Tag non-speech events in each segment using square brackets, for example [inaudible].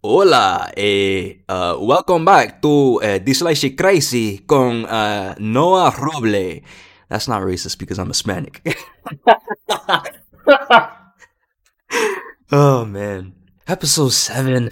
Hola, eh, uh, welcome back to uh, Dislike Crazy con uh, Noah Roble. That's not racist because I'm Hispanic. [laughs] oh man. Episode 7,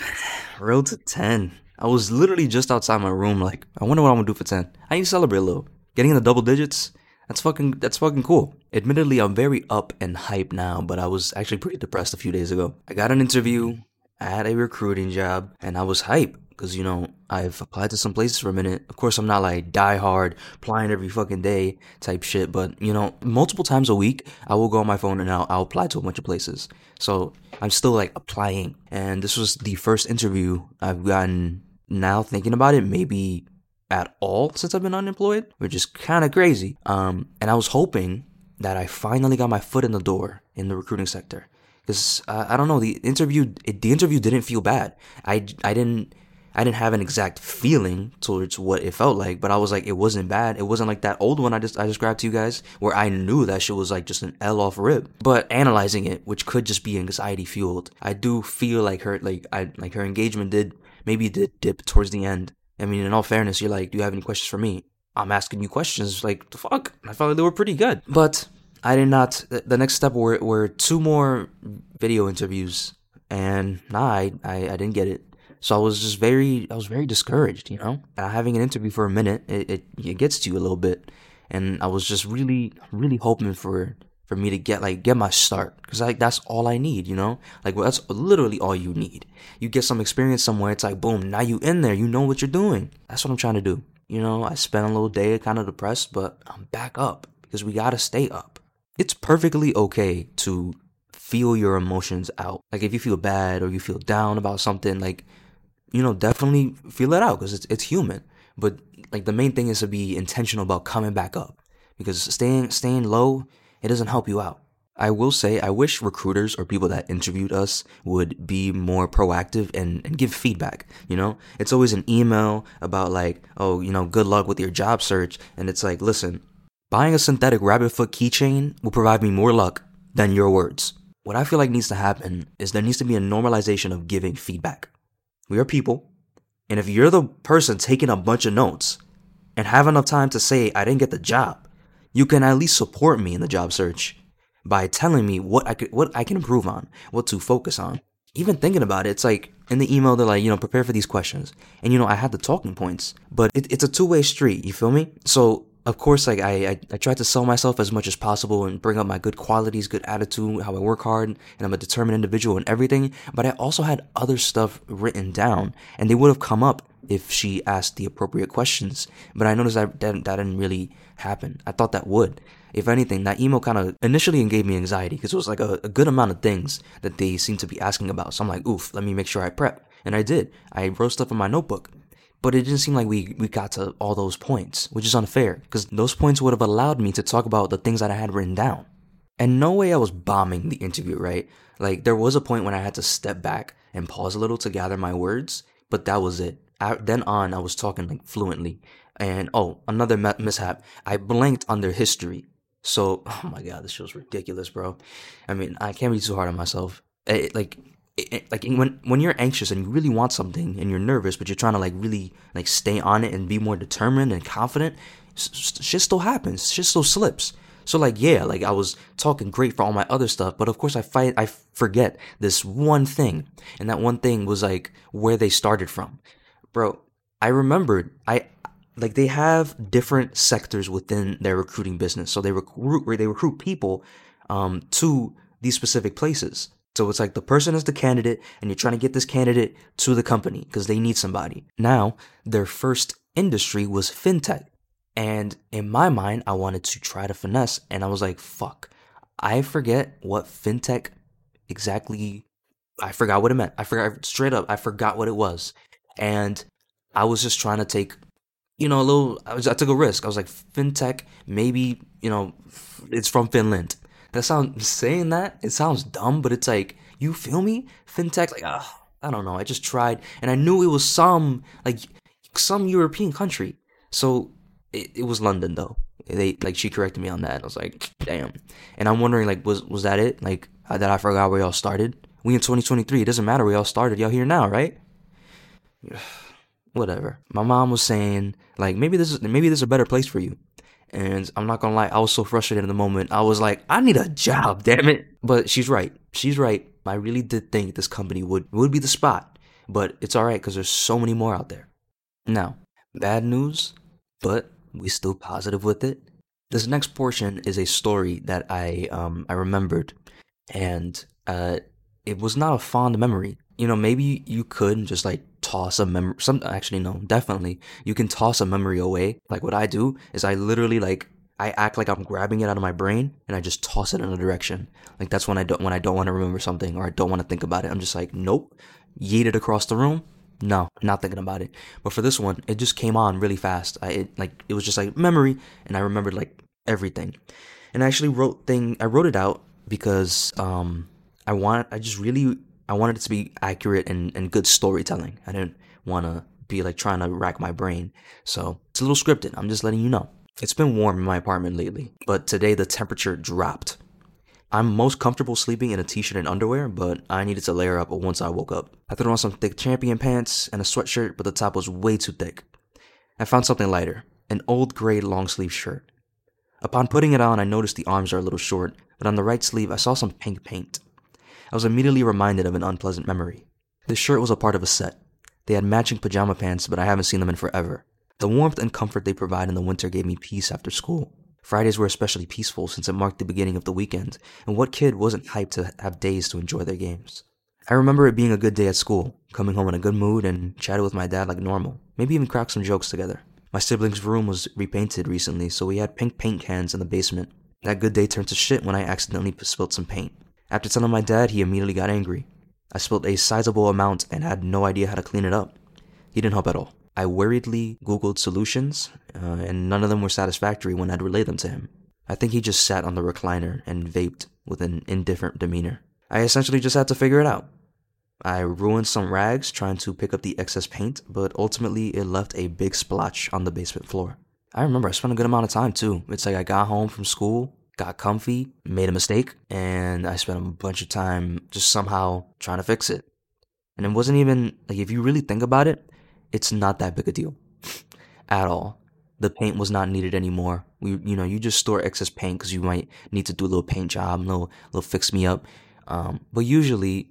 Road to 10. I was literally just outside my room, like, I wonder what I'm gonna do for 10. I need to celebrate a little. Getting in the double digits, that's fucking, that's fucking cool. Admittedly, I'm very up and hype now, but I was actually pretty depressed a few days ago. I got an interview, I had a recruiting job and I was hype because you know I've applied to some places for a minute. Of course, I'm not like die hard applying every fucking day type shit, but you know, multiple times a week I will go on my phone and I'll, I'll apply to a bunch of places. So I'm still like applying, and this was the first interview I've gotten. Now thinking about it, maybe at all since I've been unemployed, which is kind of crazy. Um, and I was hoping that I finally got my foot in the door in the recruiting sector because uh, I don't know the interview. It, the interview didn't feel bad. I I didn't. I didn't have an exact feeling towards what it felt like, but I was like, it wasn't bad. It wasn't like that old one I just I described to you guys, where I knew that shit was like just an L off rip. But analyzing it, which could just be anxiety fueled, I do feel like her like I like her engagement did maybe did dip towards the end. I mean, in all fairness, you're like, do you have any questions for me? I'm asking you questions. Like, the fuck? I felt like they were pretty good. But I did not. The next step were were two more video interviews, and nah, I, I, I didn't get it. So I was just very I was very discouraged, you know. Uh, having an interview for a minute, it, it it gets to you a little bit, and I was just really really hoping for for me to get like get my start because like that's all I need, you know. Like well, that's literally all you need. You get some experience somewhere. It's like boom, now you in there. You know what you're doing. That's what I'm trying to do. You know, I spent a little day kind of depressed, but I'm back up because we gotta stay up it's perfectly okay to feel your emotions out. Like if you feel bad or you feel down about something, like you know, definitely feel it out because it's it's human. But like the main thing is to be intentional about coming back up because staying staying low it doesn't help you out. I will say I wish recruiters or people that interviewed us would be more proactive and, and give feedback. You know, it's always an email about like, oh, you know, good luck with your job search, and it's like, listen, Buying a synthetic rabbit foot keychain will provide me more luck than your words. What I feel like needs to happen is there needs to be a normalization of giving feedback. We are people, and if you're the person taking a bunch of notes and have enough time to say, I didn't get the job, you can at least support me in the job search by telling me what I could, what I can improve on, what to focus on. Even thinking about it, it's like in the email, they're like, you know, prepare for these questions. And, you know, I had the talking points, but it, it's a two way street. You feel me? So of course, like I, I, I try to sell myself as much as possible and bring up my good qualities, good attitude, how I work hard, and I'm a determined individual and everything. But I also had other stuff written down, and they would have come up if she asked the appropriate questions. But I noticed that that, that didn't really happen. I thought that would. If anything, that email kind of initially gave me anxiety because it was like a, a good amount of things that they seemed to be asking about. So I'm like, oof, let me make sure I prep. And I did. I wrote stuff in my notebook but it didn't seem like we, we got to all those points, which is unfair, because those points would have allowed me to talk about the things that I had written down. And no way I was bombing the interview, right? Like, there was a point when I had to step back and pause a little to gather my words, but that was it. I, then on, I was talking like fluently. And oh, another mishap. I blanked on their history. So, [laughs] oh my god, this show's ridiculous, bro. I mean, I can't be too hard on myself. It, like, it, like when when you're anxious and you really want something and you're nervous, but you're trying to like really like stay on it and be more determined and confident, shit still happens. Shit still slips. So like yeah, like I was talking great for all my other stuff, but of course I fight I forget this one thing, and that one thing was like where they started from, bro. I remembered I like they have different sectors within their recruiting business, so they recruit they recruit people um to these specific places. So it's like the person is the candidate and you're trying to get this candidate to the company because they need somebody. Now, their first industry was fintech. And in my mind, I wanted to try to finesse and I was like, fuck. I forget what fintech exactly I forgot what it meant. I forgot straight up. I forgot what it was. And I was just trying to take you know, a little I was I took a risk. I was like fintech, maybe, you know, it's from Finland. That sounds saying that it sounds dumb, but it's like you feel me? Fintech, like uh, I don't know. I just tried, and I knew it was some like some European country. So it, it was London though. They like she corrected me on that. I was like, damn. And I'm wondering like was was that it? Like that I forgot where y'all started? We in 2023. It doesn't matter where y'all started. Y'all here now, right? [sighs] whatever. My mom was saying like maybe this is maybe this is a better place for you. And I'm not gonna lie, I was so frustrated in the moment. I was like, I need a job, damn it. But she's right. She's right. I really did think this company would would be the spot. But it's alright because there's so many more out there. Now, bad news, but we still positive with it. This next portion is a story that I um I remembered, and uh, it was not a fond memory. You know, maybe you could just like toss a memory. Some actually no, definitely you can toss a memory away. Like what I do is I literally like I act like I'm grabbing it out of my brain and I just toss it in a direction. Like that's when I don't when I don't want to remember something or I don't want to think about it. I'm just like nope, yeet it across the room. No, not thinking about it. But for this one, it just came on really fast. I it, like it was just like memory, and I remembered like everything. And I actually wrote thing. I wrote it out because um I want. I just really I wanted it to be accurate and and good storytelling. I didn't want to be like trying to rack my brain. So it's a little scripted. I'm just letting you know. It's been warm in my apartment lately, but today the temperature dropped. I'm most comfortable sleeping in a t-shirt and underwear, but I needed to layer up once I woke up. I threw on some thick champion pants and a sweatshirt, but the top was way too thick. I found something lighter, an old gray long sleeve shirt. Upon putting it on, I noticed the arms are a little short, but on the right sleeve I saw some pink paint. I was immediately reminded of an unpleasant memory. This shirt was a part of a set. They had matching pajama pants, but I haven't seen them in forever. The warmth and comfort they provide in the winter gave me peace after school. Fridays were especially peaceful since it marked the beginning of the weekend, and what kid wasn't hyped to have days to enjoy their games? I remember it being a good day at school, coming home in a good mood and chatting with my dad like normal, maybe even crack some jokes together. My siblings' room was repainted recently, so we had pink paint cans in the basement. That good day turned to shit when I accidentally spilled some paint. After telling my dad, he immediately got angry. I spilled a sizable amount and had no idea how to clean it up. He didn't help at all. I worriedly Googled solutions, uh, and none of them were satisfactory when I'd relay them to him. I think he just sat on the recliner and vaped with an indifferent demeanor. I essentially just had to figure it out. I ruined some rags trying to pick up the excess paint, but ultimately it left a big splotch on the basement floor. I remember I spent a good amount of time too. It's like I got home from school, got comfy, made a mistake, and I spent a bunch of time just somehow trying to fix it. And it wasn't even, like, if you really think about it, it's not that big a deal [laughs] at all. The paint was not needed anymore. We, you know, you just store excess paint because you might need to do a little paint job, a little, little fix me up. Um, but usually,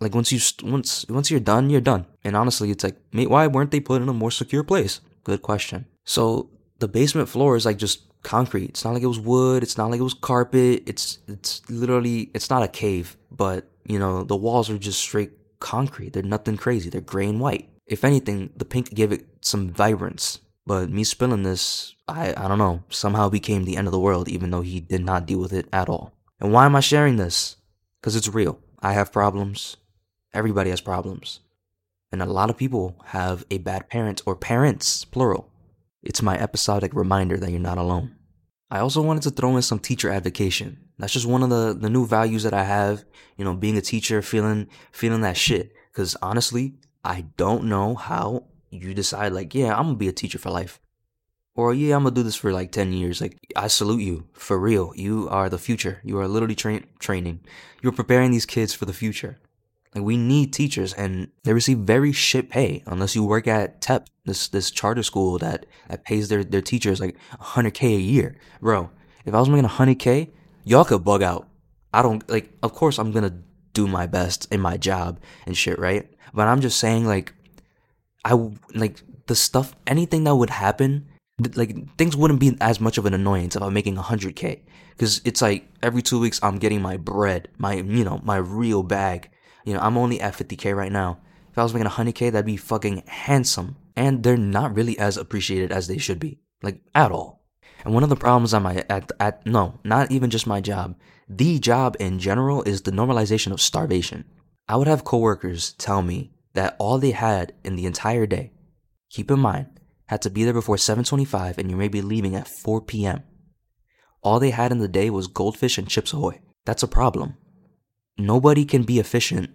like once you once once you're done, you're done. And honestly, it's like, mate, why weren't they put in a more secure place? Good question. So the basement floor is like just concrete. It's not like it was wood. It's not like it was carpet. It's it's literally it's not a cave, but you know the walls are just straight concrete. They're nothing crazy. They're gray and white. If anything, the pink gave it some vibrance. But me spilling this, I, I don't know, somehow became the end of the world, even though he did not deal with it at all. And why am I sharing this? Because it's real. I have problems. Everybody has problems. And a lot of people have a bad parent or parents, plural. It's my episodic reminder that you're not alone. I also wanted to throw in some teacher advocation. That's just one of the, the new values that I have, you know, being a teacher, feeling feeling that shit. Cause honestly, I don't know how you decide like, yeah, I'm gonna be a teacher for life. Or yeah, I'm gonna do this for like 10 years. Like, I salute you. For real. You are the future. You are literally tra- training. You're preparing these kids for the future. Like, we need teachers and they receive very shit pay unless you work at TEP, this, this charter school that, that pays their, their teachers like 100k a year. Bro, if I was making 100k, y'all could bug out. I don't, like, of course I'm gonna do my best in my job and shit, right? But I'm just saying, like, I like the stuff, anything that would happen, like things wouldn't be as much of an annoyance if I'm making 100k, because it's like every two weeks I'm getting my bread, my you know my real bag. You know, I'm only at 50k right now. If I was making 100k, that'd be fucking handsome. And they're not really as appreciated as they should be, like at all. And one of the problems on my at at no, not even just my job, the job in general is the normalization of starvation. I would have coworkers tell me that all they had in the entire day, keep in mind, had to be there before 7:25 and you may be leaving at 4 p.m. All they had in the day was goldfish and chips ahoy. That's a problem. Nobody can be efficient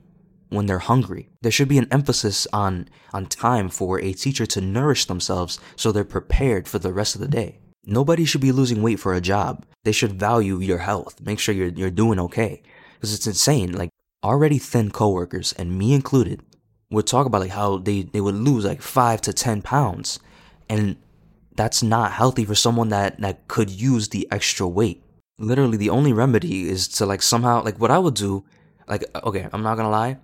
when they're hungry. There should be an emphasis on on time for a teacher to nourish themselves so they're prepared for the rest of the day. Nobody should be losing weight for a job. They should value your health. Make sure you're you're doing okay. Because it's insane. Like already thin coworkers, and me included, would talk about like how they, they would lose like five to 10 pounds. And that's not healthy for someone that, that could use the extra weight. Literally, the only remedy is to like somehow, like what I would do, like, okay, I'm not gonna lie.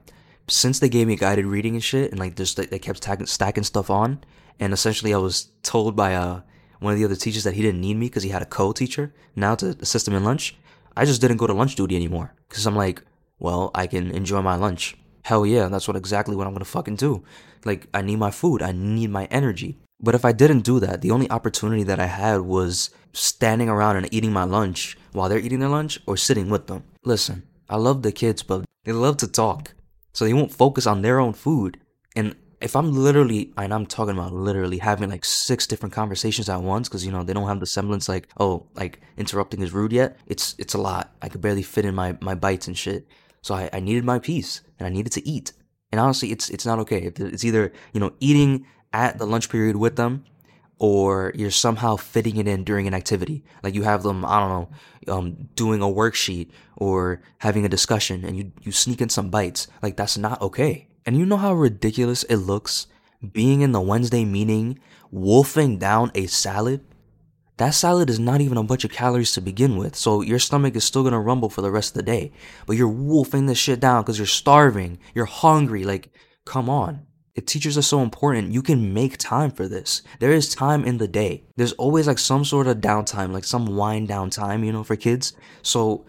Since they gave me guided reading and shit, and like just like, they kept stacking, stacking stuff on, and essentially I was told by uh one of the other teachers that he didn't need me because he had a co-teacher now to assist him in lunch. I just didn't go to lunch duty anymore because I'm like, well, I can enjoy my lunch. Hell yeah, that's what exactly what I'm gonna fucking do. Like, I need my food, I need my energy. But if I didn't do that, the only opportunity that I had was standing around and eating my lunch while they're eating their lunch or sitting with them. Listen, I love the kids, but they love to talk. So they won't focus on their own food. And if I'm literally, and I'm talking about literally having like six different conversations at once, because you know they don't have the semblance like, oh, like interrupting is rude yet. It's it's a lot. I could barely fit in my my bites and shit. So I, I needed my peace and I needed to eat. And honestly, it's it's not okay. It's either you know eating at the lunch period with them or you're somehow fitting it in during an activity. Like you have them, I don't know, um, doing a worksheet or having a discussion and you, you sneak in some bites. Like that's not okay. And you know how ridiculous it looks being in the Wednesday meeting, wolfing down a salad? That salad is not even a bunch of calories to begin with, so your stomach is still gonna rumble for the rest of the day. But you're wolfing this shit down because you're starving, you're hungry. Like, come on. Teachers are so important, you can make time for this. There is time in the day. There's always like some sort of downtime, like some wind down time, you know, for kids. So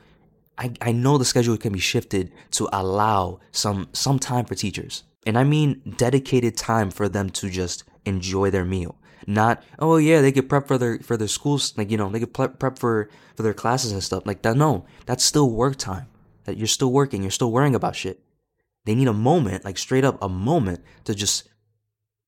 I, I know the schedule can be shifted to allow some some time for teachers. And I mean dedicated time for them to just enjoy their meal. Not, oh yeah, they could prep for their for their schools, like you know, they could prep prep for for their classes and stuff. Like that no, that's still work time. That you're still working, you're still worrying about shit. They need a moment, like straight up a moment to just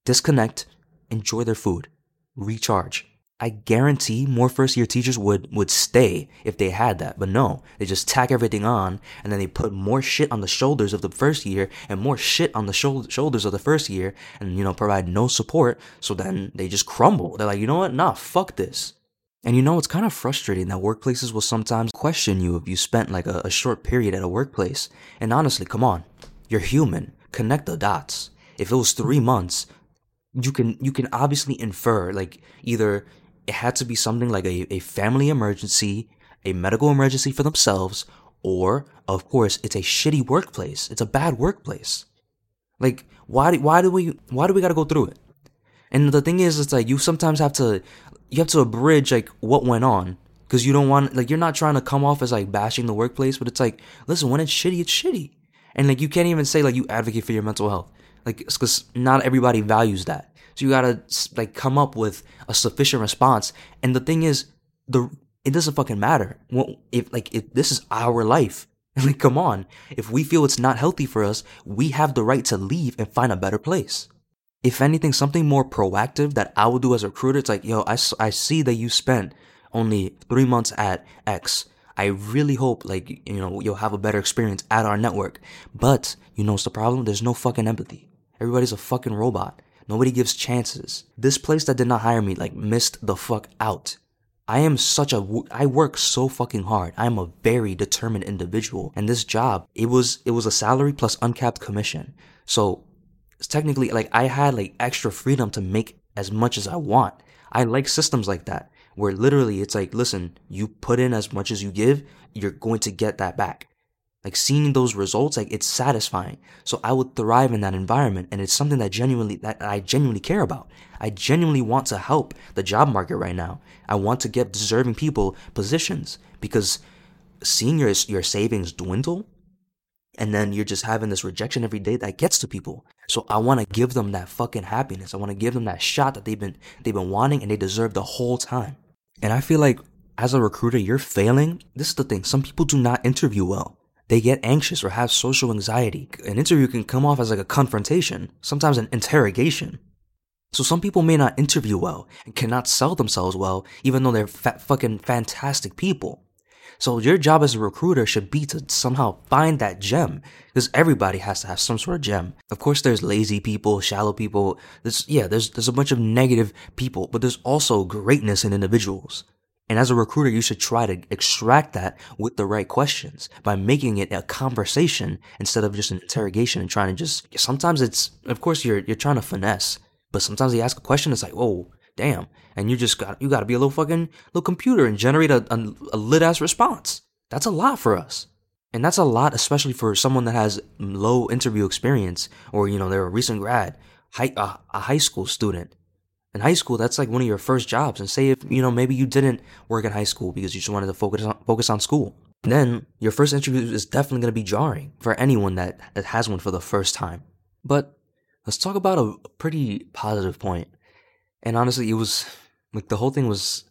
disconnect, enjoy their food, recharge. I guarantee more first year teachers would, would stay if they had that. But no, they just tack everything on and then they put more shit on the shoulders of the first year and more shit on the shoulders of the first year and, you know, provide no support. So then they just crumble. They're like, you know what? Nah, fuck this. And you know, it's kind of frustrating that workplaces will sometimes question you if you spent like a, a short period at a workplace. And honestly, come on. You're human. Connect the dots. If it was three months, you can you can obviously infer like either it had to be something like a, a family emergency, a medical emergency for themselves, or of course it's a shitty workplace. It's a bad workplace. Like why do, why do we why do we got to go through it? And the thing is, it's like you sometimes have to you have to abridge like what went on because you don't want like you're not trying to come off as like bashing the workplace, but it's like listen when it's shitty, it's shitty. And like you can't even say like you advocate for your mental health. Like because not everybody values that. So you gotta like come up with a sufficient response. And the thing is, the it doesn't fucking matter. Well, if like if this is our life, [laughs] like come on, if we feel it's not healthy for us, we have the right to leave and find a better place. If anything, something more proactive that I would do as a recruiter, it's like, yo, I, I see that you spent only three months at X. I really hope like you know you'll have a better experience at our network. But you know what's the problem? There's no fucking empathy. Everybody's a fucking robot. Nobody gives chances. This place that did not hire me like missed the fuck out. I am such a I work so fucking hard. I am a very determined individual. And this job, it was it was a salary plus uncapped commission. So technically like I had like extra freedom to make as much as I want. I like systems like that where literally it's like, listen, you put in as much as you give, you're going to get that back. Like seeing those results, like it's satisfying. So I would thrive in that environment. And it's something that genuinely, that I genuinely care about. I genuinely want to help the job market right now. I want to get deserving people positions because seeing your, your savings dwindle and then you're just having this rejection every day that gets to people. So I want to give them that fucking happiness. I want to give them that shot that they've been they've been wanting and they deserve the whole time. And I feel like as a recruiter, you're failing. This is the thing. Some people do not interview well. They get anxious or have social anxiety. An interview can come off as like a confrontation, sometimes an interrogation. So some people may not interview well and cannot sell themselves well, even though they're fa- fucking fantastic people. So your job as a recruiter should be to somehow find that gem, because everybody has to have some sort of gem. Of course, there's lazy people, shallow people. There's yeah, there's there's a bunch of negative people, but there's also greatness in individuals. And as a recruiter, you should try to extract that with the right questions by making it a conversation instead of just an interrogation and trying to just, sometimes it's, of course, you're, you're trying to finesse, but sometimes they ask a question, it's like, oh, damn. And you just got, you got to be a little fucking little computer and generate a, a, a lit ass response. That's a lot for us. And that's a lot, especially for someone that has low interview experience or, you know, they're a recent grad, high, a high school student in high school, that's like one of your first jobs. And say if, you know, maybe you didn't work in high school because you just wanted to focus on, focus on school. Then your first interview is definitely going to be jarring for anyone that, that has one for the first time. But let's talk about a pretty positive point. And honestly, it was like the whole thing was,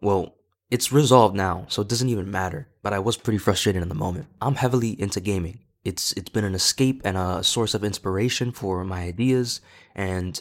well, it's resolved now, so it doesn't even matter. But I was pretty frustrated in the moment. I'm heavily into gaming. It's it's been an escape and a source of inspiration for my ideas and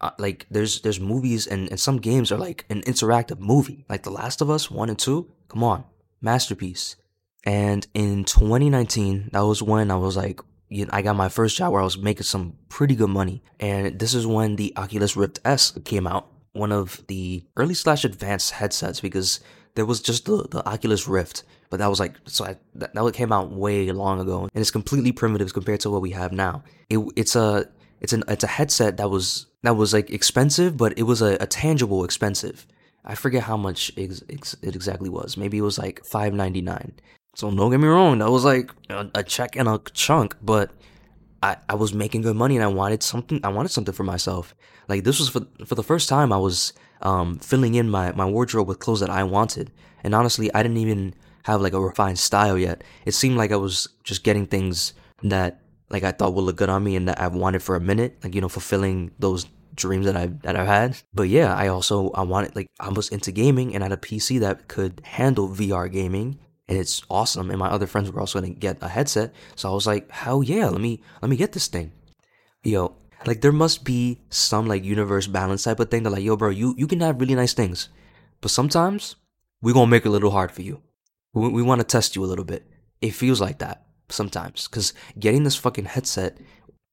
uh, like there's there's movies and, and some games are like an interactive movie like the last of us 1 and 2 come on masterpiece and in 2019 that was when i was like you know, i got my first job where i was making some pretty good money and this is when the oculus rift s came out one of the early slash advanced headsets because there was just the, the oculus rift but that was like so I, that, that came out way long ago and it's completely primitive compared to what we have now it, it's a it's an it's a headset that was that was like expensive, but it was a, a tangible expensive. I forget how much ex- ex- it exactly was. Maybe it was like five ninety nine. So don't get me wrong, that was like a, a check and a chunk, but I, I was making good money and I wanted something. I wanted something for myself. Like this was for for the first time I was um, filling in my my wardrobe with clothes that I wanted. And honestly, I didn't even have like a refined style yet. It seemed like I was just getting things that like I thought would look good on me and that I've wanted for a minute, like you know, fulfilling those dreams that I that I've had. But yeah, I also I wanted like I was into gaming and I had a PC that could handle VR gaming and it's awesome. And my other friends were also gonna get a headset, so I was like, hell yeah, let me let me get this thing. Yo, like there must be some like universe balance type of thing that like, yo, bro, you you can have really nice things, but sometimes we gonna make it a little hard for you. We, we want to test you a little bit. It feels like that sometimes because getting this fucking headset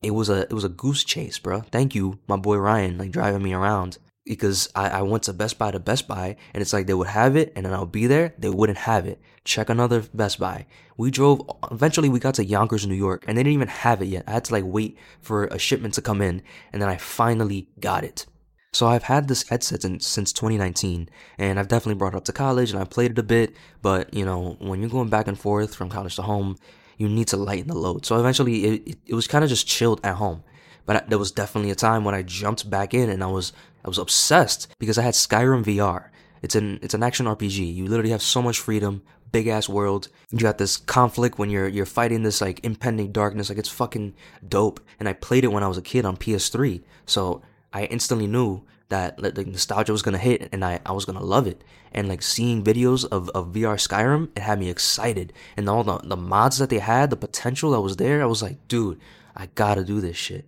it was a it was a goose chase bro thank you my boy ryan like driving me around because I, I went to best buy to best buy and it's like they would have it and then i'll be there they wouldn't have it check another best buy we drove eventually we got to yonkers new york and they didn't even have it yet i had to like wait for a shipment to come in and then i finally got it so I've had this headset in, since 2019, and I've definitely brought it up to college, and I played it a bit. But you know, when you're going back and forth from college to home, you need to lighten the load. So eventually it, it, it was kind of just chilled at home. But there was definitely a time when I jumped back in and I was I was obsessed because I had Skyrim VR. It's an it's an action RPG. You literally have so much freedom, big ass world. You got this conflict when you're you're fighting this like impending darkness. Like it's fucking dope. And I played it when I was a kid on PS3. So I instantly knew that the nostalgia was gonna hit and I, I was gonna love it. And like seeing videos of, of VR Skyrim, it had me excited. And all the, the mods that they had, the potential that was there, I was like, dude, I gotta do this shit.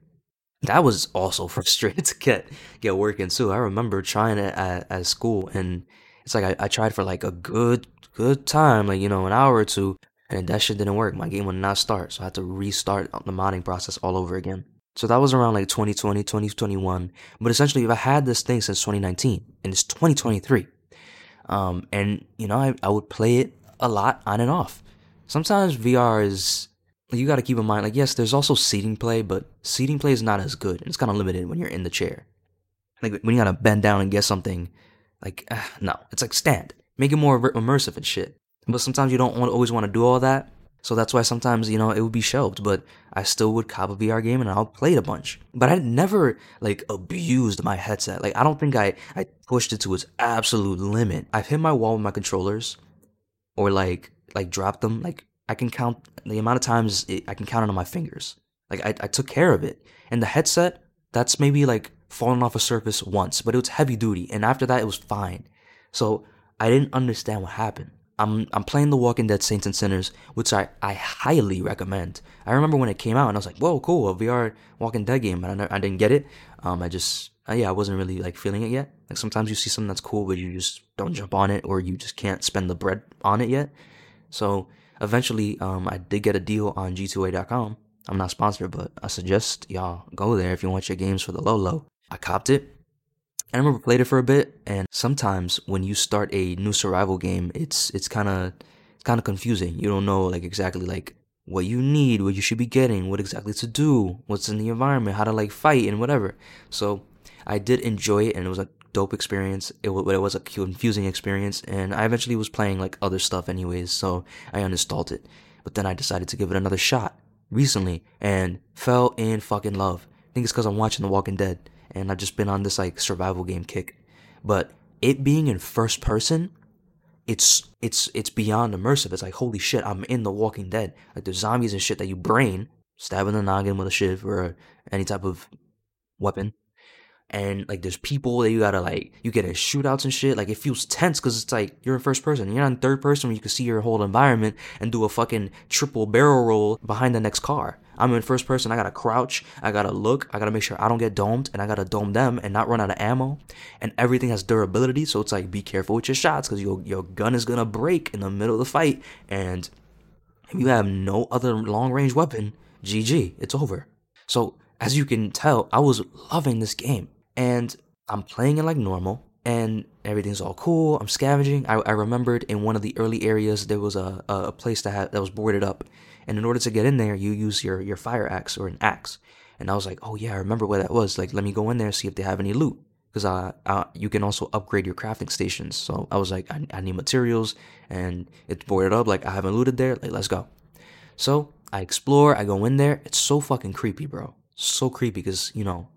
That was also [laughs] frustrating to get get working too. I remember trying it at, at school and it's like I, I tried for like a good good time, like you know, an hour or two, and that shit didn't work. My game would not start, so I had to restart the modding process all over again. So that was around like 2020, 2021. But essentially, I had this thing since 2019 and it's 2023. Um, and, you know, I, I would play it a lot on and off. Sometimes VR is, you got to keep in mind, like, yes, there's also seating play, but seating play is not as good. It's kind of limited when you're in the chair. Like, when you got to bend down and get something, like, uh, no, it's like stand. Make it more immersive and shit. But sometimes you don't want, always want to do all that. So that's why sometimes, you know, it would be shelved, but I still would cop a VR game and I'll play it a bunch. But I never like abused my headset. Like I don't think I, I pushed it to its absolute limit. I've hit my wall with my controllers or like like dropped them. Like I can count the amount of times it, I can count it on my fingers. Like I, I took care of it. And the headset, that's maybe like fallen off a surface once, but it was heavy duty. And after that, it was fine. So I didn't understand what happened. I'm I'm playing The Walking Dead Saints and Sinners, which I, I highly recommend. I remember when it came out and I was like, whoa, cool, a VR Walking Dead game, but I, I didn't get it. Um, I just uh, yeah, I wasn't really like feeling it yet. Like sometimes you see something that's cool, but you just don't jump on it, or you just can't spend the bread on it yet. So eventually, um, I did get a deal on G2A.com. I'm not sponsored, but I suggest y'all go there if you want your games for the low low. I copped it, I remember played it for a bit, and sometimes when you start a new survival game, it's it's kind of it's kind of confusing. You don't know like exactly like what you need, what you should be getting, what exactly to do, what's in the environment, how to like fight and whatever. So I did enjoy it, and it was a dope experience. It, w- it was a confusing experience, and I eventually was playing like other stuff anyways, so I uninstalled it. But then I decided to give it another shot recently and fell in fucking love. I think it's because I'm watching The Walking Dead and I've just been on this like survival game kick. But it being in first person, it's it's it's beyond immersive. It's like holy shit, I'm in The Walking Dead. Like there's zombies and shit that you brain, stabbing the noggin with a shiv or any type of weapon. And like there's people that you gotta like you get in shootouts and shit. Like it feels tense because it's like you're in first person. You're not in third person where you can see your whole environment and do a fucking triple barrel roll behind the next car. I'm in first person. I gotta crouch. I gotta look. I gotta make sure I don't get domed, and I gotta dome them and not run out of ammo. And everything has durability, so it's like be careful with your shots because your your gun is gonna break in the middle of the fight. And if you have no other long range weapon, GG, it's over. So as you can tell, I was loving this game, and I'm playing it like normal. And everything's all cool. I'm scavenging. I, I remembered in one of the early areas there was a, a place that had, that was boarded up, and in order to get in there, you use your your fire axe or an axe. And I was like, oh yeah, I remember where that was. Like, let me go in there and see if they have any loot, because uh, you can also upgrade your crafting stations. So I was like, I, I need materials, and it's boarded up. Like I haven't looted there. Like let's go. So I explore. I go in there. It's so fucking creepy, bro. So creepy because you know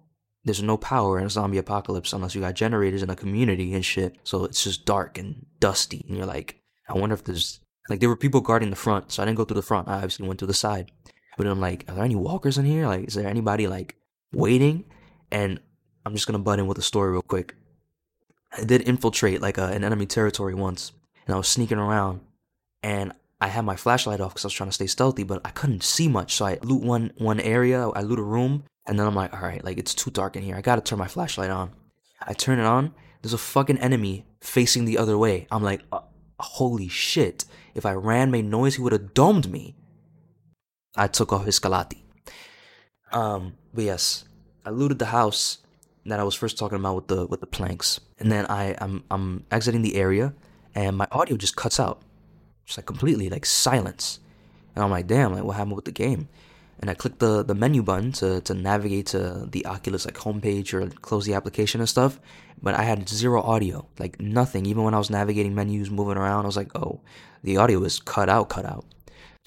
there's no power in a zombie apocalypse unless you got generators in a community and shit. So it's just dark and dusty, and you're like, I wonder if there's like there were people guarding the front, so I didn't go through the front. I obviously went to the side. But I'm like, are there any walkers in here? Like, is there anybody like waiting? And I'm just gonna butt in with a story real quick. I did infiltrate like a, an enemy territory once, and I was sneaking around, and I had my flashlight off because I was trying to stay stealthy, but I couldn't see much. So I loot one one area, I loot a room, and then I'm like, all right, like it's too dark in here. I gotta turn my flashlight on. I turn it on. There's a fucking enemy facing the other way. I'm like, uh, holy shit. If I ran, made noise, he would have domed me. I took off his Scalati. Um, but yes, I looted the house that I was first talking about with the with the planks, and then I I'm I'm exiting the area, and my audio just cuts out, just like completely like silence, and I'm like, damn, like what happened with the game? And I click the the menu button to to navigate to the Oculus like homepage or close the application and stuff, but I had zero audio, like nothing. Even when I was navigating menus, moving around, I was like, oh, the audio is cut out, cut out.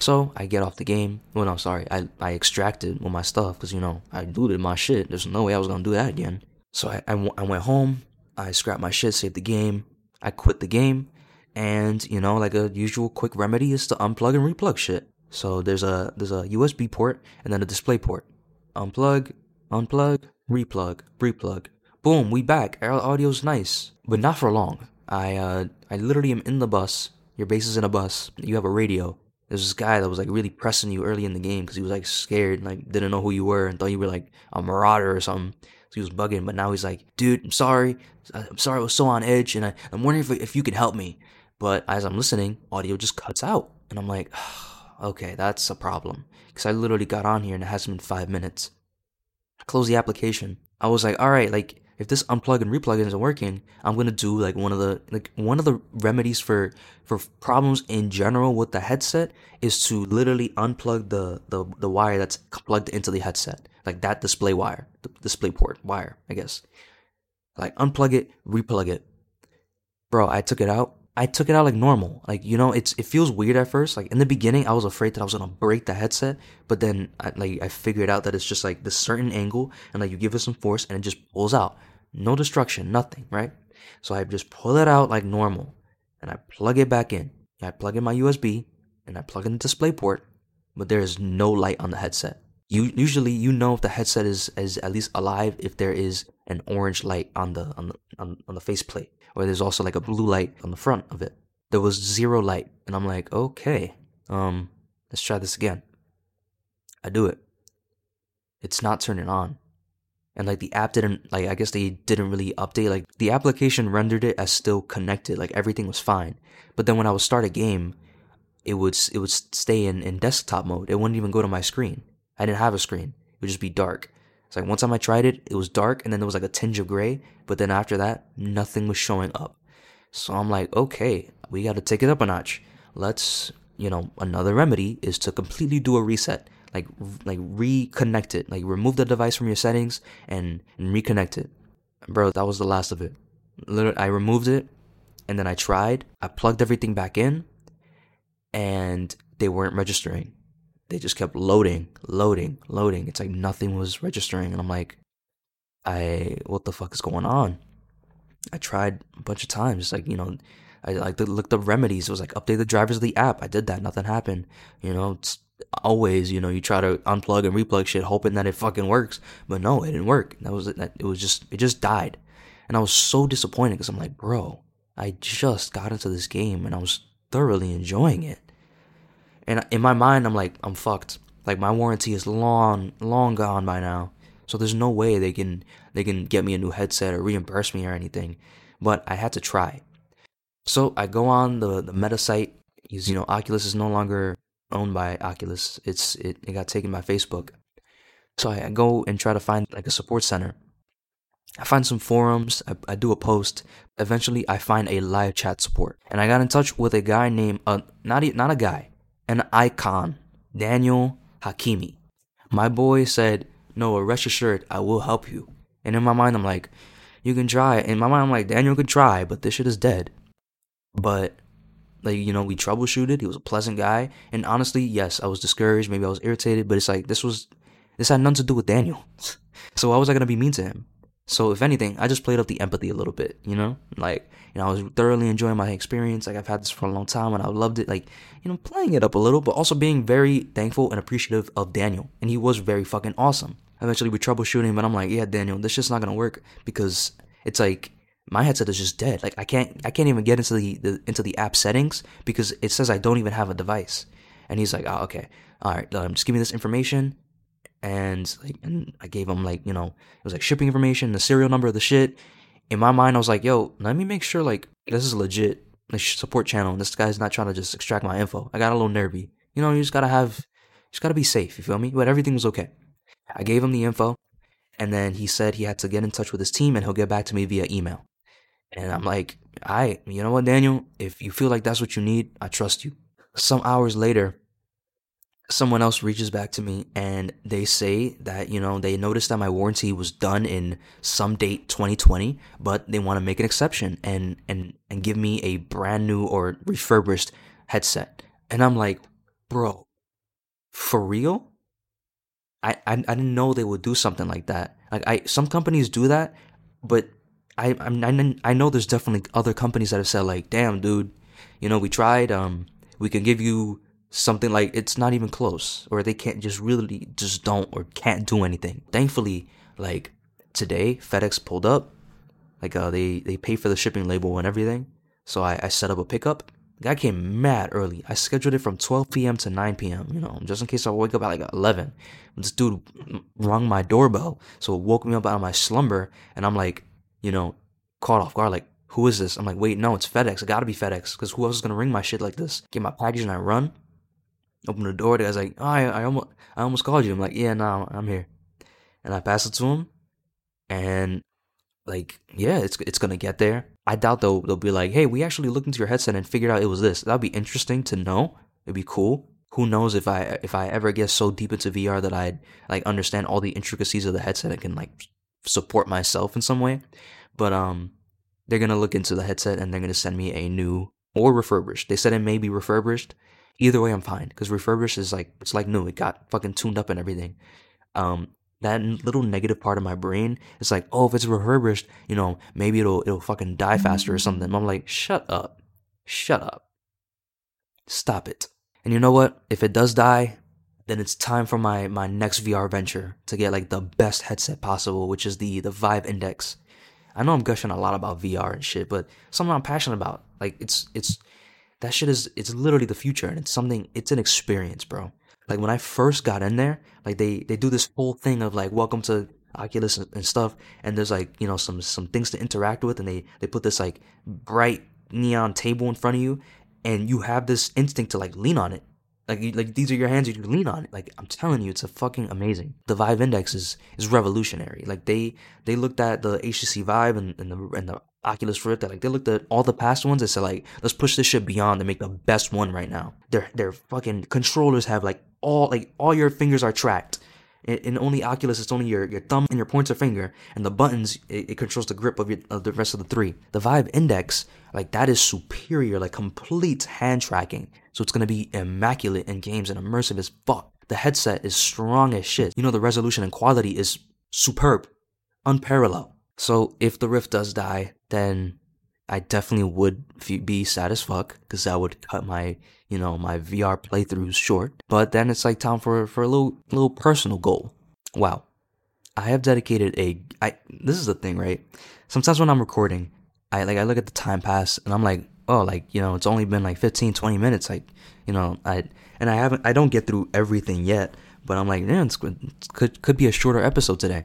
So I get off the game. Well, no, sorry, I I extracted all my stuff because you know I looted my shit. There's no way I was gonna do that again. So I, I, I went home. I scrapped my shit, saved the game. I quit the game, and you know, like a usual quick remedy is to unplug and replug shit. So there's a there's a USB port and then a display port. Unplug, unplug, replug, replug. Boom, we back. Our audio's nice, but not for long. I uh I literally am in the bus. Your base is in a bus. You have a radio. There's this guy that was like really pressing you early in the game because he was like scared, and, like didn't know who you were and thought you were like a marauder or something. So he was bugging, but now he's like, dude, I'm sorry. I'm sorry I was so on edge, and I, I'm wondering if, if you could help me. But as I'm listening, audio just cuts out. And I'm like, [sighs] okay, that's a problem. Because I literally got on here and it hasn't been five minutes. I closed the application. I was like, all right, like, if this unplug and replug isn't working, I'm gonna do like one of the like one of the remedies for for problems in general with the headset is to literally unplug the the, the wire that's plugged into the headset, like that display wire, the display port wire, I guess. Like unplug it, replug it. Bro, I took it out. I took it out like normal. Like you know, it's it feels weird at first. Like in the beginning, I was afraid that I was gonna break the headset, but then I, like I figured out that it's just like this certain angle, and like you give it some force, and it just pulls out. No destruction, nothing, right? So I just pull it out like normal, and I plug it back in. I plug in my USB, and I plug in the display port, but there is no light on the headset. You usually you know if the headset is is at least alive if there is an orange light on the on the on, on the faceplate or there's also like a blue light on the front of it. There was zero light, and I'm like, okay, um, let's try this again. I do it. It's not turning on. And like the app didn't like I guess they didn't really update like the application rendered it as still connected, like everything was fine. But then when I would start a game, it would it would stay in, in desktop mode. It wouldn't even go to my screen. I didn't have a screen. It would just be dark. It's like one time I tried it, it was dark and then there was like a tinge of gray, but then after that, nothing was showing up. So I'm like, okay, we got to take it up a notch. Let's, you know, another remedy is to completely do a reset, like like reconnect it, like remove the device from your settings and, and reconnect it. Bro, that was the last of it. Literally, I removed it and then I tried. I plugged everything back in and they weren't registering. They just kept loading, loading, loading. It's like nothing was registering. And I'm like, I, what the fuck is going on? I tried a bunch of times. Like, you know, I like looked up remedies. It was like update the drivers of the app. I did that. Nothing happened. You know, it's always, you know, you try to unplug and replug shit, hoping that it fucking works. But no, it didn't work. That was it. It was just, it just died. And I was so disappointed because I'm like, bro, I just got into this game and I was thoroughly enjoying it. And in my mind, I'm like, I'm fucked. Like my warranty is long, long gone by now. So there's no way they can they can get me a new headset or reimburse me or anything. But I had to try. So I go on the the Meta site. Because, you know, Oculus is no longer owned by Oculus. It's it, it got taken by Facebook. So I, go and try to find like a support center. I find some forums. I, I do a post. Eventually, I find a live chat support, and I got in touch with a guy named uh, not not a guy, an icon, Daniel Hakimi. My boy said, Noah, rest assured, I will help you. And in my mind, I'm like, you can try. In my mind, I'm like, Daniel could try, but this shit is dead. But, like, you know, we troubleshooted. He was a pleasant guy. And honestly, yes, I was discouraged. Maybe I was irritated, but it's like, this was, this had nothing to do with Daniel. [laughs] so why was I going to be mean to him? So if anything, I just played up the empathy a little bit, you know? Like, you know, I was thoroughly enjoying my experience. Like I've had this for a long time and I loved it. Like, you know, playing it up a little, but also being very thankful and appreciative of Daniel. And he was very fucking awesome. Eventually we troubleshooting, but I'm like, yeah, Daniel, this just not gonna work because it's like my headset is just dead. Like I can't I can't even get into the, the into the app settings because it says I don't even have a device. And he's like, oh, okay, all right, um, just give me this information and like and I gave him like you know it was like shipping information, the serial number of the shit. In my mind, I was like, yo, let me make sure like this is legit like support channel. And this guy's not trying to just extract my info. I got a little nervy. You know, you just gotta have, you just gotta be safe. You feel me? But everything was okay. I gave him the info, and then he said he had to get in touch with his team and he'll get back to me via email. And I'm like, all right, you know what, Daniel? If you feel like that's what you need, I trust you. Some hours later, someone else reaches back to me and they say that you know they noticed that my warranty was done in some date 2020 but they want to make an exception and and and give me a brand new or refurbished headset. And i'm like bro for real? I, I i didn't know they would do something like that. Like i some companies do that but i I, I know there's definitely other companies that have said like damn dude you know we tried um we can give you something like it's not even close or they can't just really just don't or can't do anything. Thankfully like today fedex pulled up. Like uh they they pay for the shipping label and everything. So i, I set up a pickup. Guy came mad early. I scheduled it from 12 p.m to 9 p.m you know just in case i wake up at like 11 this dude rung my doorbell so it woke me up out of my slumber and i'm like you know caught off guard like who is this? I'm like wait no it's fedex. It gotta be fedex because who else is gonna ring my shit like this? Get my package and i run open the door. The guy's like, oh, I, I almost, I almost called you. I'm like, yeah, nah, I'm here. And I pass it to him, and like, yeah, it's it's gonna get there. I doubt they'll they'll be like, hey, we actually looked into your headset and figured out it was this. That'd be interesting to know. It'd be cool. Who knows if I if I ever get so deep into VR that I'd like understand all the intricacies of the headset and can like support myself in some way. But um, they're gonna look into the headset and they're gonna send me a new or refurbished. They said it may be refurbished. Either way, I'm fine because refurbished is like it's like new. It got fucking tuned up and everything. Um, that little negative part of my brain is like, oh, if it's refurbished, you know, maybe it'll it'll fucking die faster or something. I'm like, shut up, shut up, stop it. And you know what? If it does die, then it's time for my my next VR venture to get like the best headset possible, which is the the Vive Index. I know I'm gushing a lot about VR and shit, but something I'm passionate about. Like it's it's that shit is it's literally the future and it's something it's an experience, bro. Like when I first got in there, like they they do this whole thing of like welcome to Oculus and, and stuff, and there's like you know some some things to interact with, and they they put this like bright neon table in front of you, and you have this instinct to like lean on it, Like, you, like these are your hands you lean on. Like I'm telling you, it's a fucking amazing. The Vive Index is is revolutionary. Like they they looked at the HTC Vive and, and the and the Oculus Rift. they Like they looked at all the past ones and said like, let's push this shit beyond and make the best one right now. Their their fucking controllers have like all like all your fingers are tracked. In, in only Oculus, it's only your, your thumb and your pointer finger, and the buttons it, it controls the grip of, your, of the rest of the three. The Vive Index, like that is superior, like complete hand tracking. So it's gonna be immaculate in games and immersive as fuck. The headset is strong as shit. You know the resolution and quality is superb, unparalleled. So if the Rift does die, then I definitely would be sad as fuck because that would cut my, you know, my VR playthroughs short. But then it's like time for for a little little personal goal. Wow, I have dedicated a. I this is the thing, right? Sometimes when I'm recording, I like I look at the time pass and I'm like, oh, like you know, it's only been like 15, 20 minutes. Like, you know, I and I haven't, I don't get through everything yet. But I'm like, man, it could could be a shorter episode today.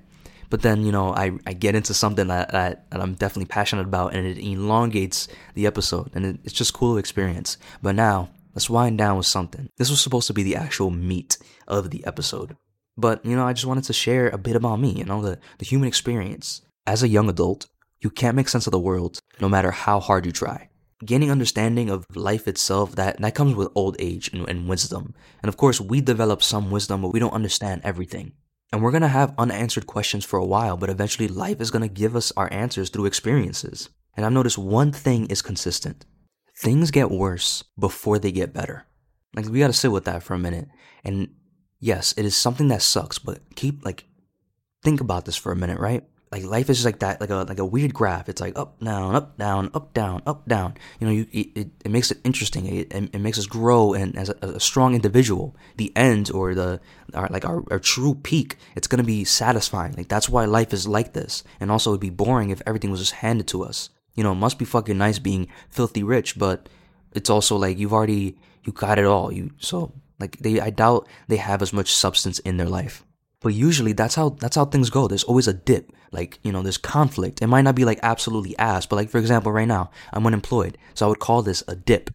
But then, you know, I, I get into something that, that, that I'm definitely passionate about and it elongates the episode and it, it's just cool experience. But now, let's wind down with something. This was supposed to be the actual meat of the episode. But, you know, I just wanted to share a bit about me, you know, the, the human experience. As a young adult, you can't make sense of the world no matter how hard you try. Gaining understanding of life itself, that, that comes with old age and, and wisdom. And of course, we develop some wisdom, but we don't understand everything. And we're gonna have unanswered questions for a while, but eventually life is gonna give us our answers through experiences. And I've noticed one thing is consistent things get worse before they get better. Like, we gotta sit with that for a minute. And yes, it is something that sucks, but keep, like, think about this for a minute, right? Like life is just like that, like a like a weird graph. It's like up, down, up, down, up, down, up, down. You know, you it, it makes it interesting. It, it, makes us grow and as a, a, strong individual. The end or the our, like our, our true peak, it's gonna be satisfying. Like that's why life is like this. And also, it'd be boring if everything was just handed to us. You know, it must be fucking nice being filthy rich, but it's also like you've already you got it all. You so like they I doubt they have as much substance in their life. But usually that's how that's how things go. There's always a dip. Like, you know, there's conflict. It might not be like absolutely ass, but like for example, right now, I'm unemployed. So I would call this a dip.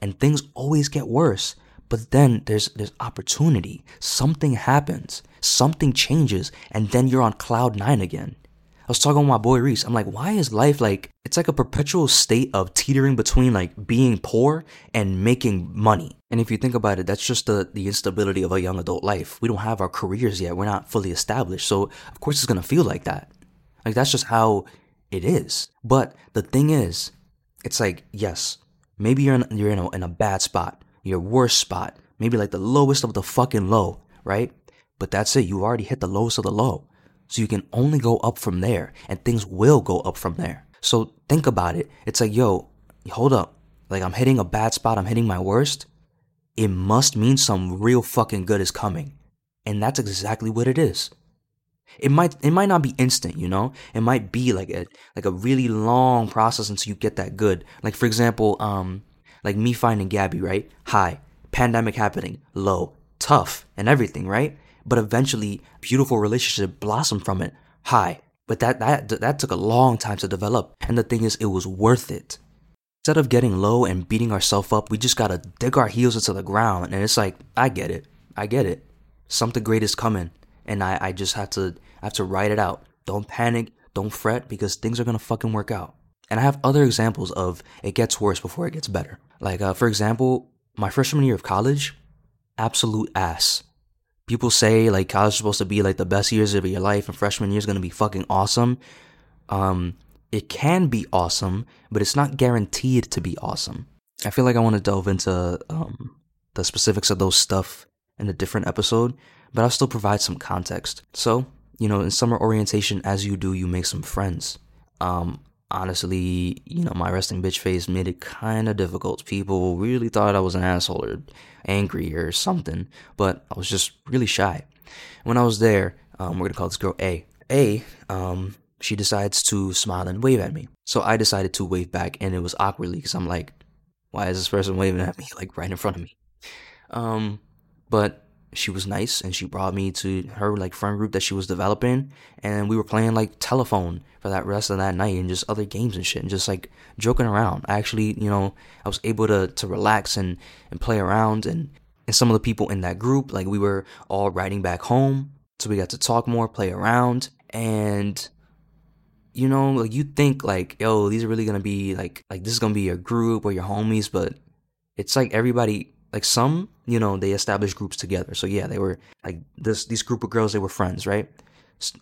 And things always get worse. But then there's there's opportunity. Something happens. Something changes, and then you're on cloud nine again. I was talking with my boy Reese. I'm like, why is life like it's like a perpetual state of teetering between like being poor and making money. And if you think about it, that's just the, the instability of a young adult life. We don't have our careers yet. We're not fully established. So of course it's gonna feel like that. Like that's just how it is. But the thing is, it's like, yes, maybe you're in, you're in a, in a bad spot, your worst spot, maybe like the lowest of the fucking low, right? But that's it. You already hit the lowest of the low. So you can only go up from there and things will go up from there. So think about it. It's like, yo, hold up. Like I'm hitting a bad spot, I'm hitting my worst. It must mean some real fucking good is coming. And that's exactly what it is. It might it might not be instant, you know? It might be like a like a really long process until you get that good. Like for example, um like me finding Gabby, right? High. Pandemic happening, low, tough, and everything, right? But eventually beautiful relationship blossomed from it. High. But that, that, that took a long time to develop. And the thing is, it was worth it. Instead of getting low and beating ourselves up, we just gotta dig our heels into the ground. And it's like, I get it. I get it. Something great is coming. And I, I just have to, I have to write it out. Don't panic. Don't fret because things are gonna fucking work out. And I have other examples of it gets worse before it gets better. Like, uh, for example, my freshman year of college, absolute ass people say like college is supposed to be like the best years of your life and freshman year is going to be fucking awesome. Um it can be awesome but it's not guaranteed to be awesome. I feel like i want to delve into um the specifics of those stuff in a different episode but i'll still provide some context. So you know in summer orientation as you do you make some friends. Um honestly, you know, my resting bitch face made it kind of difficult. People really thought I was an asshole or angry or something, but I was just really shy. When I was there, um, we're gonna call this girl A. A, um, she decides to smile and wave at me. So I decided to wave back, and it was awkwardly because I'm like, why is this person waving at me [laughs] like right in front of me? Um, but she was nice and she brought me to her like friend group that she was developing and we were playing like telephone for that rest of that night and just other games and shit and just like joking around. I actually, you know, I was able to to relax and and play around and And some of the people in that group, like we were all riding back home. So we got to talk more, play around. And you know, like you think like, yo, these are really gonna be like like this is gonna be your group or your homies, but it's like everybody like some, you know, they established groups together. So yeah, they were like this these group of girls, they were friends, right?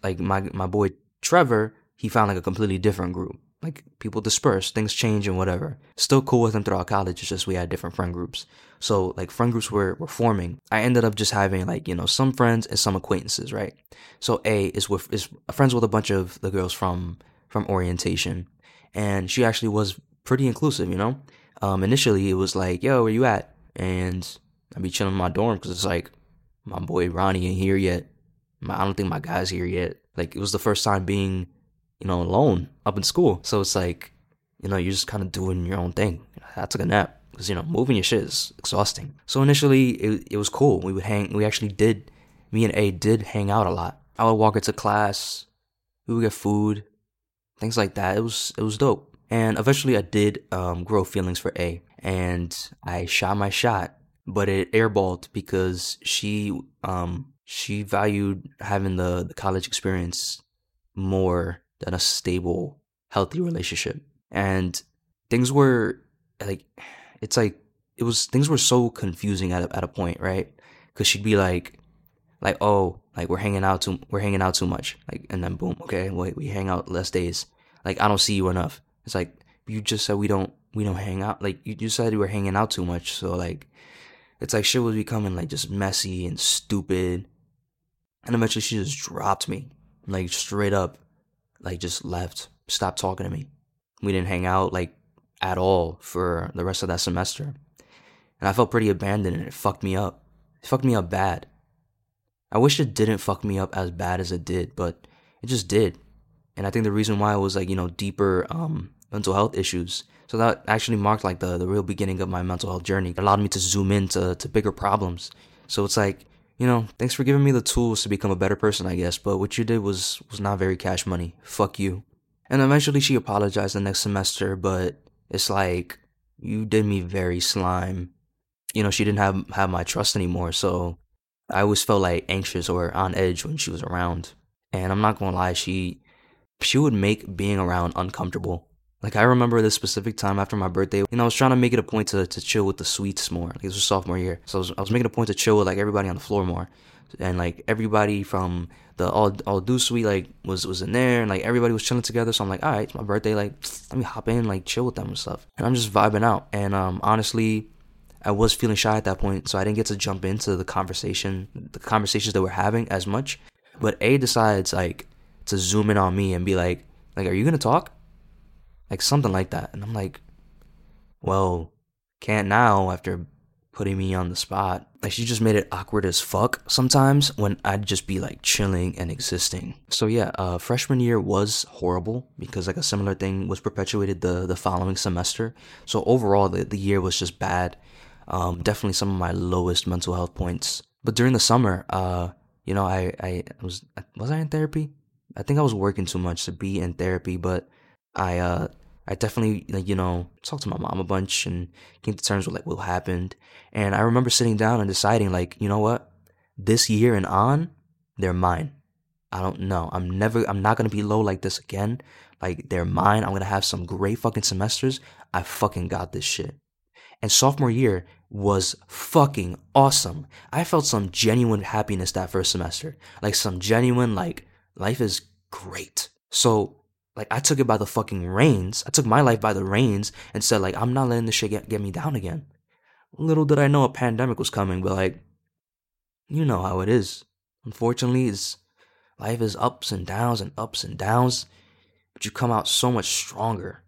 Like my my boy Trevor, he found like a completely different group. Like people disperse, things change and whatever. Still cool with him throughout college. It's just we had different friend groups. So like friend groups were, were forming. I ended up just having like, you know, some friends and some acquaintances, right? So A is with is friends with a bunch of the girls from from orientation. And she actually was pretty inclusive, you know? Um initially it was like, yo, where you at? And I'd be chilling in my dorm because it's like my boy Ronnie ain't here yet. I don't think my guy's here yet. Like it was the first time being you know, alone up in school. So it's like, you know, you're just kind of doing your own thing. I took a nap because, you know, moving your shit is exhausting. So initially, it, it was cool. We would hang, we actually did, me and A did hang out a lot. I would walk into class, we would get food, things like that. It was, it was dope. And eventually I did um, grow feelings for A and I shot my shot, but it airballed because she, um, she valued having the, the college experience more than a stable, healthy relationship. And things were like, it's like, it was, things were so confusing at a, at a point, right? Cause she'd be like, like, oh, like we're hanging out too, we're hanging out too much. Like, and then boom, okay, wait, we hang out less days. Like, I don't see you enough. It's like, you just said we don't, we don't hang out. Like, you just said we were hanging out too much. So like, it's like shit was becoming like just messy and stupid. And eventually she just dropped me, like straight up like just left, stopped talking to me. We didn't hang out like at all for the rest of that semester. And I felt pretty abandoned and it fucked me up. It fucked me up bad. I wish it didn't fuck me up as bad as it did, but it just did. And I think the reason why it was like, you know, deeper um mental health issues. So that actually marked like the, the real beginning of my mental health journey. It allowed me to zoom into to bigger problems. So it's like you know, thanks for giving me the tools to become a better person, I guess, but what you did was was not very cash money. Fuck you. And eventually she apologized the next semester, but it's like you did me very slime. You know, she didn't have have my trust anymore, so I always felt like anxious or on edge when she was around. And I'm not gonna lie, she she would make being around uncomfortable. Like I remember this specific time after my birthday, you know, I was trying to make it a point to, to chill with the suites more. Like this was sophomore year, so I was, I was making a point to chill with like everybody on the floor more, and like everybody from the all all do suite like was was in there, and like everybody was chilling together. So I'm like, all right, it's my birthday, like [sniffs] let me hop in, like chill with them and stuff. And I'm just vibing out. And um, honestly, I was feeling shy at that point, so I didn't get to jump into the conversation, the conversations that we're having as much. But A decides like to zoom in on me and be like, like, are you gonna talk? Like something like that. And I'm like, well, can't now after putting me on the spot. Like she just made it awkward as fuck sometimes when I'd just be like chilling and existing. So yeah, uh, freshman year was horrible because like a similar thing was perpetuated the the following semester. So overall, the the year was just bad. Um, definitely some of my lowest mental health points. But during the summer, uh, you know, I I was was I in therapy? I think I was working too much to be in therapy, but I uh I definitely like you know talked to my mom a bunch and came to terms with like what happened. And I remember sitting down and deciding like you know what, this year and on, they're mine. I don't know. I'm never. I'm not gonna be low like this again. Like they're mine. I'm gonna have some great fucking semesters. I fucking got this shit. And sophomore year was fucking awesome. I felt some genuine happiness that first semester. Like some genuine like life is great. So like I took it by the fucking reins. I took my life by the reins and said like I'm not letting this shit get, get me down again. Little did I know a pandemic was coming, but like you know how it is. Unfortunately, it's life is ups and downs and ups and downs, but you come out so much stronger,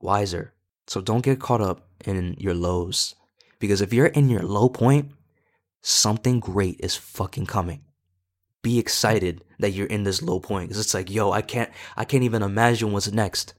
wiser. So don't get caught up in your lows because if you're in your low point, something great is fucking coming be excited that you're in this low point. Because it's like yo i can't i can't even imagine what's next